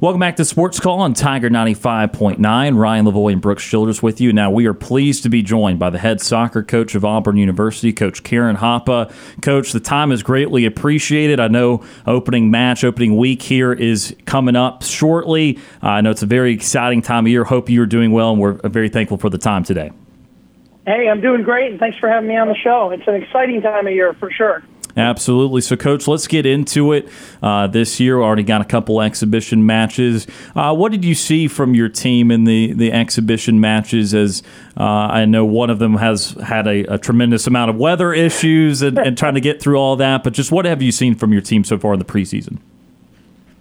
Welcome back to Sports Call on Tiger 95.9. Ryan Lavoie and Brooks Childress with you. Now, we are pleased to be joined by the head soccer coach of Auburn University, Coach Karen Hoppa. Coach, the time is greatly appreciated. I know opening match, opening week here is coming up shortly. Uh, I know it's a very exciting time of year. Hope you're doing well, and we're very thankful for the time today. Hey, I'm doing great, and thanks for having me on the show. It's an exciting time of year for sure. Absolutely. So, Coach, let's get into it. Uh, this year, already got a couple exhibition matches. Uh, what did you see from your team in the, the exhibition matches? As uh, I know one of them has had a, a tremendous amount of weather issues and, and, trying to get through all that. But just what have you seen from your team so far in the preseason?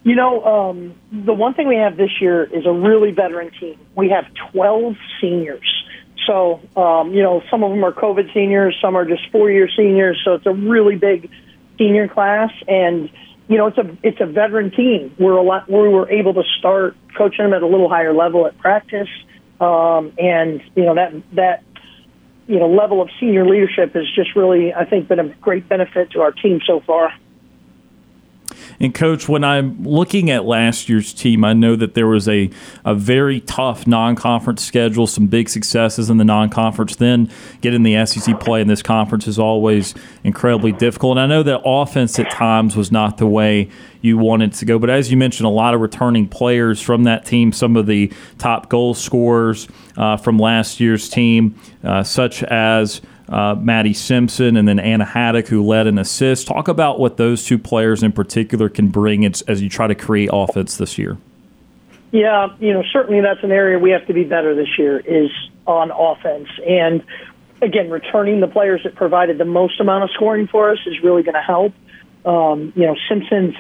You know, um, the one thing we have this year is a really veteran team. We have 12 seniors. So, um, you know, some of them are COVID seniors, some are just four year seniors. So it's a really big senior class. And, you know, it's a, it's a veteran team. We're a lot, we were able to start coaching them at a little higher level at practice. Um, and, you know, that, that, you know, level of senior leadership has just really, I think, been a great benefit to our team so far. And coach, when I'm looking at last year's team, I know that there was a, a very tough non-conference schedule, some big successes in the non-conference. Then getting the SEC play in this conference is always incredibly difficult. And I know that offense at times was not the way you wanted to go. But as you mentioned, a lot of returning players from that team, some of the top goal scorers uh, from last year's team, uh, such as uh, Maddie Simpson, and then Anna Haddock, who led an assist. Talk about what those two players in particular can bring as, as you try to create offense this year. Yeah, you know, certainly that's an area we have to be better this year is on offense. And again, returning the players that provided the most amount of scoring for us is really going to help. Um, you know, Simpson's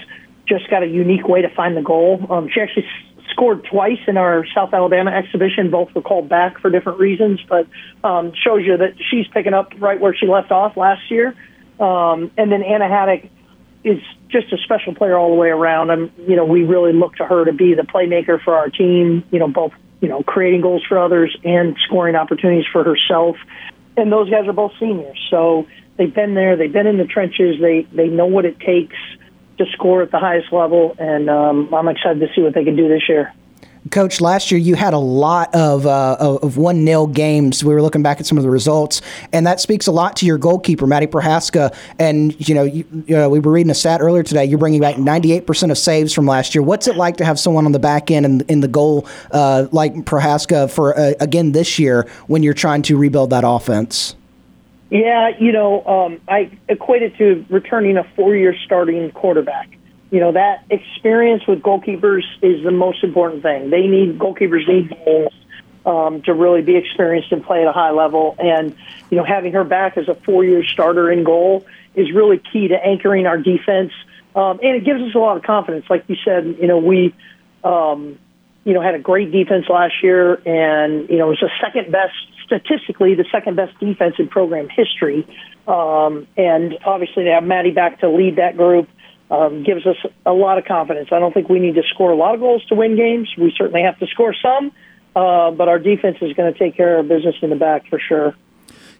just got a unique way to find the goal. Um, she actually scored twice in our South Alabama exhibition. Both were called back for different reasons, but um, shows you that she's picking up right where she left off last year. Um, and then Anna Haddock is just a special player all the way around. And you know, we really look to her to be the playmaker for our team. You know, both you know creating goals for others and scoring opportunities for herself. And those guys are both seniors, so they've been there. They've been in the trenches. They they know what it takes to score at the highest level, and um, I'm excited to see what they can do this year. Coach, last year you had a lot of uh, of one nil games. We were looking back at some of the results, and that speaks a lot to your goalkeeper, Maddie Prohaska. And you know, you, you know, we were reading a stat earlier today. You're bringing back 98 percent of saves from last year. What's it like to have someone on the back end in, in the goal uh, like Prohaska for uh, again this year when you're trying to rebuild that offense? Yeah, you know, um, I equate it to returning a four-year starting quarterback. You know, that experience with goalkeepers is the most important thing. They need goalkeepers need games um, to really be experienced and play at a high level. And you know, having her back as a four-year starter in goal is really key to anchoring our defense, um, and it gives us a lot of confidence. Like you said, you know, we. Um, you know, had a great defense last year, and you know, it was the second best statistically the second best defense in program history. Um, and obviously, to have Maddie back to lead that group um, gives us a lot of confidence. I don't think we need to score a lot of goals to win games. We certainly have to score some, uh, but our defense is going to take care of business in the back for sure.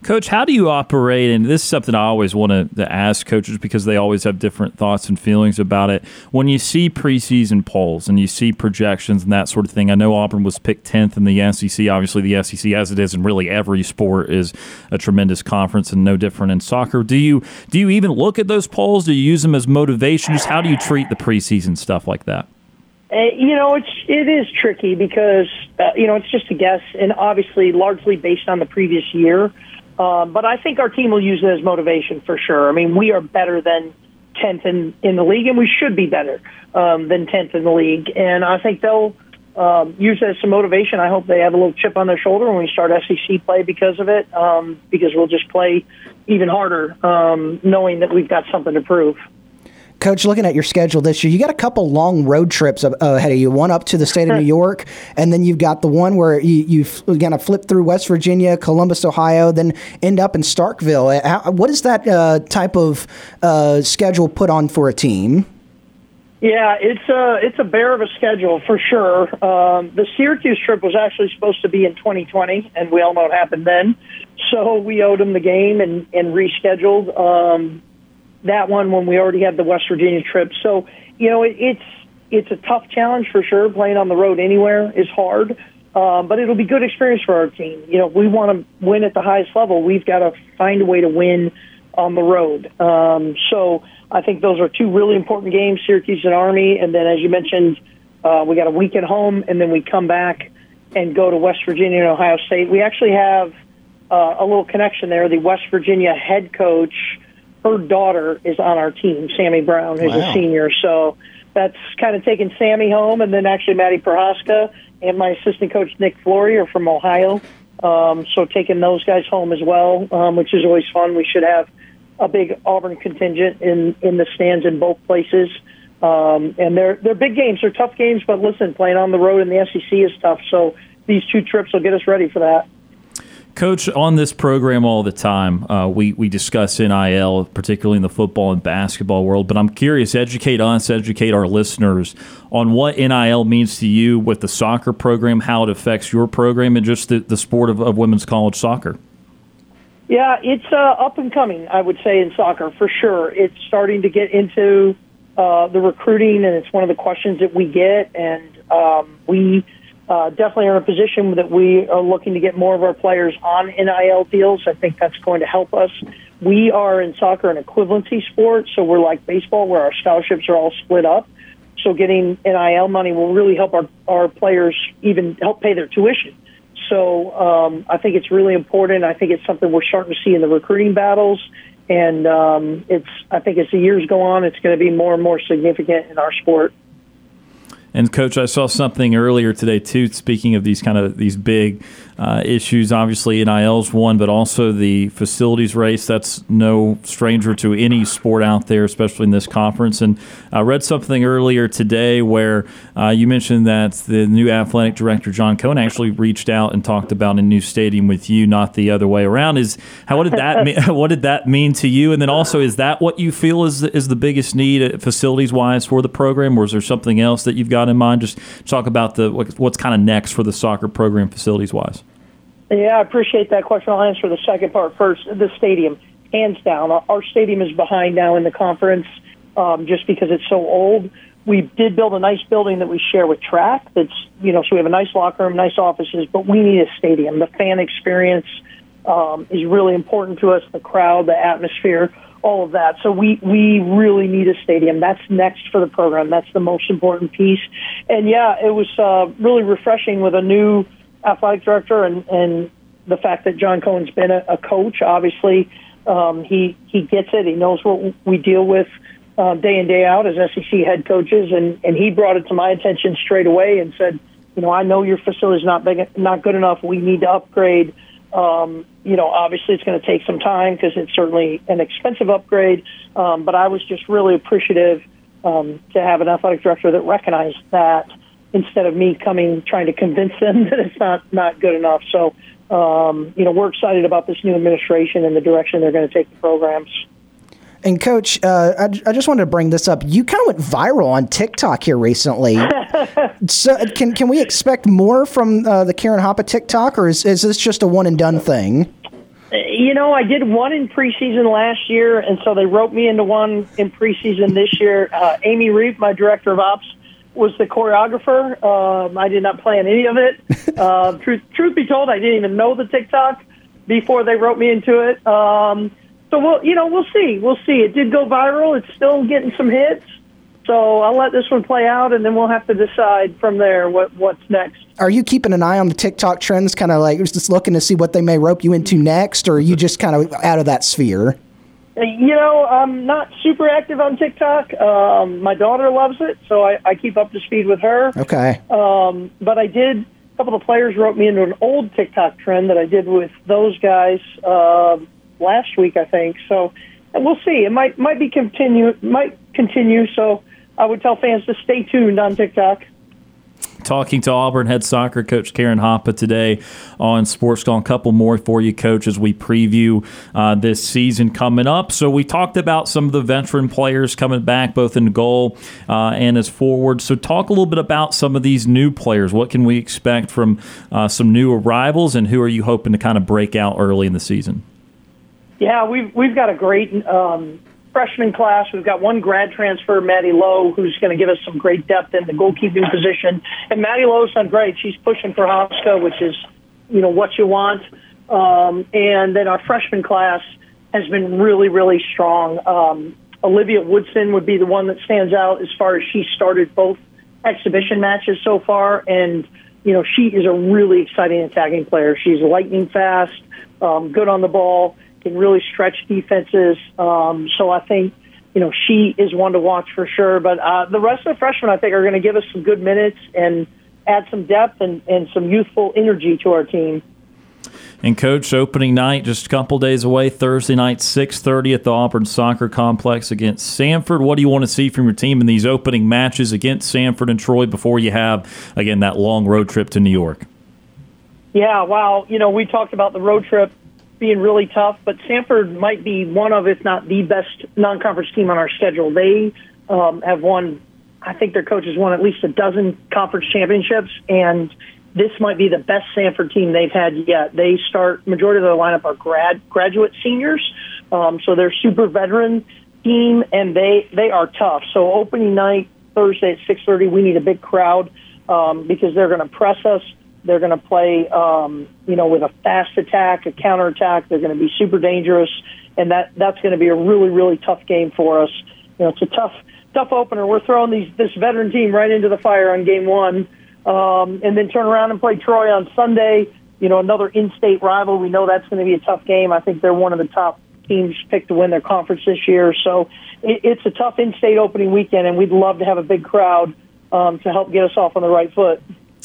Coach, how do you operate? And this is something I always want to, ask coaches because they always have different thoughts and feelings about it. When you see preseason polls and you see projections and that sort of thing, I know Auburn was picked 10th in the SEC. Obviously, the SEC, as it is in really every sport, is a tremendous conference and no different in soccer. Do you do you even look at those polls? Do you use them as motivation? Just how do you treat the preseason stuff like that? Uh, you know, it's it is tricky because uh, you know it's just a guess, and obviously largely based on the previous year. Um, but I think our team will use it as motivation for sure. I mean, we are better than 10th in, in the league, and we should be better um, than 10th in the league. And I think they'll um, use it as some motivation. I hope they have a little chip on their shoulder when we start SEC play because of it, um, because we'll just play even harder, um, knowing that we've got something to prove. Coach, looking at your schedule this year, you got a couple long road trips ahead of you. One up to the state of New York, and then you've got the one where you, you going to flip through West Virginia, Columbus, Ohio, then end up in Starkville. Uh, what is that uh, type of uh, schedule put on for a team? Yeah, it's a it's a bear of a schedule for sure. Um, the Syracuse trip was actually supposed to be in 2020, and we all know what happened then. So we owed them the game and and rescheduled. Um, that one when we already had the West Virginia trip. So, you know, it, it's it's a tough challenge for sure. Playing on the road anywhere is hard, um, but it'll be good experience for our team. You know, we want to win at the highest level, we've got to find a way to win on the road. Um, so I think those are two really important games, Syracuse and Army. And then, as you mentioned, uh, we got a week at home, and then we come back and go to West Virginia and Ohio State. We actually have uh, a little connection there. The West Virginia head coach, her daughter is on our team, Sammy Brown, who's wow. a senior. So that's kind of taking Sammy home, and then actually Maddie Prohaska and my assistant coach Nick Flory are from Ohio. Um, so taking those guys home as well, um, which is always fun. We should have a big Auburn contingent in in the stands in both places. Um, and they're they're big games. They're tough games, but listen, playing on the road in the SEC is tough. So these two trips will get us ready for that. Coach, on this program all the time, uh, we, we discuss NIL, particularly in the football and basketball world. But I'm curious, educate us, educate our listeners on what NIL means to you with the soccer program, how it affects your program, and just the, the sport of, of women's college soccer. Yeah, it's uh, up and coming, I would say, in soccer for sure. It's starting to get into uh, the recruiting, and it's one of the questions that we get. And um, we uh, definitely are in a position that we are looking to get more of our players on NIL deals. I think that's going to help us. We are in soccer an equivalency sport, so we're like baseball where our scholarships are all split up. So getting NIL money will really help our, our players even help pay their tuition. So um, I think it's really important. I think it's something we're starting to see in the recruiting battles. And um, it's, I think as the years go on, it's going to be more and more significant in our sport. And coach, I saw something earlier today too. Speaking of these kind of these big uh, issues, obviously NIL's one, but also the facilities race. That's no stranger to any sport out there, especially in this conference. And I read something earlier today where uh, you mentioned that the new athletic director John Cohen actually reached out and talked about a new stadium with you, not the other way around. Is how what did that mean? What did that mean to you? And then also, is that what you feel is is the biggest need facilities wise for the program, or is there something else that you've got? In mind? Just talk about the what's kind of next for the soccer program facilities wise. Yeah, I appreciate that question. I'll answer the second part first. The stadium, hands down, our stadium is behind now in the conference um, just because it's so old. We did build a nice building that we share with track. That's you know, so we have a nice locker room, nice offices, but we need a stadium. The fan experience um, is really important to us. The crowd, the atmosphere all of that. So we we really need a stadium. That's next for the program. That's the most important piece. And yeah, it was uh, really refreshing with a new athletic director and and the fact that John Cohen's been a, a coach. Obviously, um, he he gets it. He knows what we deal with. Uh, day in day out as SEC head coaches, and and he brought it to my attention straight away and said, you know, I know your facility is not big, not good enough. We need to upgrade um, you know, obviously it's going to take some time because it's certainly an expensive upgrade. Um, but I was just really appreciative um, to have an athletic director that recognized that instead of me coming trying to convince them that it's not not good enough. So, um, you know, we're excited about this new administration and the direction they're going to take the programs. And coach, uh, I, I, just wanted to bring this up. You kind of went viral on TikTok here recently. so can can we expect more from uh, the Karen Hoppa TikTok, or is is this just a one and done thing? You know, I did one in preseason last year, and so they wrote me into one in preseason this year. Uh, Amy Reef, my director of ops, was the choreographer. Um, I did not plan any of it. Uh, truth, truth be told, I didn't even know the TikTok before they wrote me into it. Um, so we'll, you know, we'll see. We'll see. It did go viral. It's still getting some hits. So I'll let this one play out, and then we'll have to decide from there what what's next. Are you keeping an eye on the TikTok trends, kind of like just looking to see what they may rope you into next, or are you just kind of out of that sphere? Uh, you know, I'm not super active on TikTok. Um, my daughter loves it, so I, I keep up to speed with her. Okay. Um, but I did. A couple of players wrote me into an old TikTok trend that I did with those guys. Uh, last week, I think. So we'll see. It might might be continue might continue. So I would tell fans to stay tuned on TikTok. Talking to Auburn head soccer coach Karen Hoppa today on Sports Call. A couple more for you, coach, as we preview uh, this season coming up. So we talked about some of the veteran players coming back, both in goal uh, and as forward. So talk a little bit about some of these new players. What can we expect from uh, some new arrivals, and who are you hoping to kind of break out early in the season? Yeah, we've we've got a great um, freshman class. We've got one grad transfer, Maddie Lowe, who's going to give us some great depth in the goalkeeping position. And Maddie Lowe's done great. She's pushing Prohaska, which is, you know, what you want. Um, and then our freshman class has been really, really strong. Um, Olivia Woodson would be the one that stands out as far as she started both exhibition matches so far, and you know she is a really exciting attacking player. She's lightning fast, um, good on the ball, can really stretch defenses. Um, so I think you know she is one to watch for sure. But uh, the rest of the freshmen, I think, are going to give us some good minutes and add some depth and, and some youthful energy to our team. And coach, opening night just a couple days away, Thursday night, six thirty at the Auburn Soccer Complex against Samford. What do you want to see from your team in these opening matches against Samford and Troy before you have again that long road trip to New York? Yeah, wow. You know, we talked about the road trip being really tough, but Samford might be one of, if not the best non-conference team on our schedule. They um, have won. I think their coach has won at least a dozen conference championships, and this might be the best Samford team they've had yet. They start majority of their lineup are grad graduate seniors, um, so they're super veteran team, and they they are tough. So opening night Thursday at six thirty, we need a big crowd um, because they're going to press us. They're going to play, um, you know, with a fast attack, a counter attack. They're going to be super dangerous, and that that's going to be a really really tough game for us. You know, it's a tough tough opener. We're throwing these this veteran team right into the fire on game one um, and then turn around and play Troy on Sunday. You know, another in-state rival. We know that's going to be a tough game. I think they're one of the top teams picked to win their conference this year. So it, it's a tough in-state opening weekend, and we'd love to have a big crowd um, to help get us off on the right foot.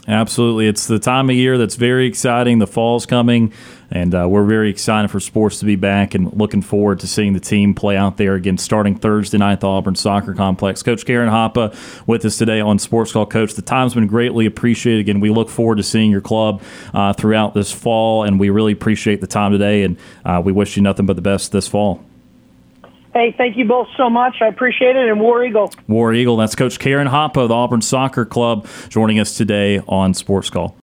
Absolutely. It's the time of year that's very exciting. The fall's coming, and uh, we're very excited for sports to be back and looking forward to seeing the team play out there again starting Thursday night at the Auburn Soccer Complex. Coach Karen Hoppa with us today on Sports Call. Coach, the time's been greatly appreciated. Again, we look forward to seeing your club uh, throughout this fall, and we really appreciate the time today, and uh, we wish you nothing but the best this fall. Hey, thank you both so much. I appreciate it. And War Eagle. War Eagle. That's Coach Karen Hoppa of the Auburn Soccer Club joining us today on Sports Call.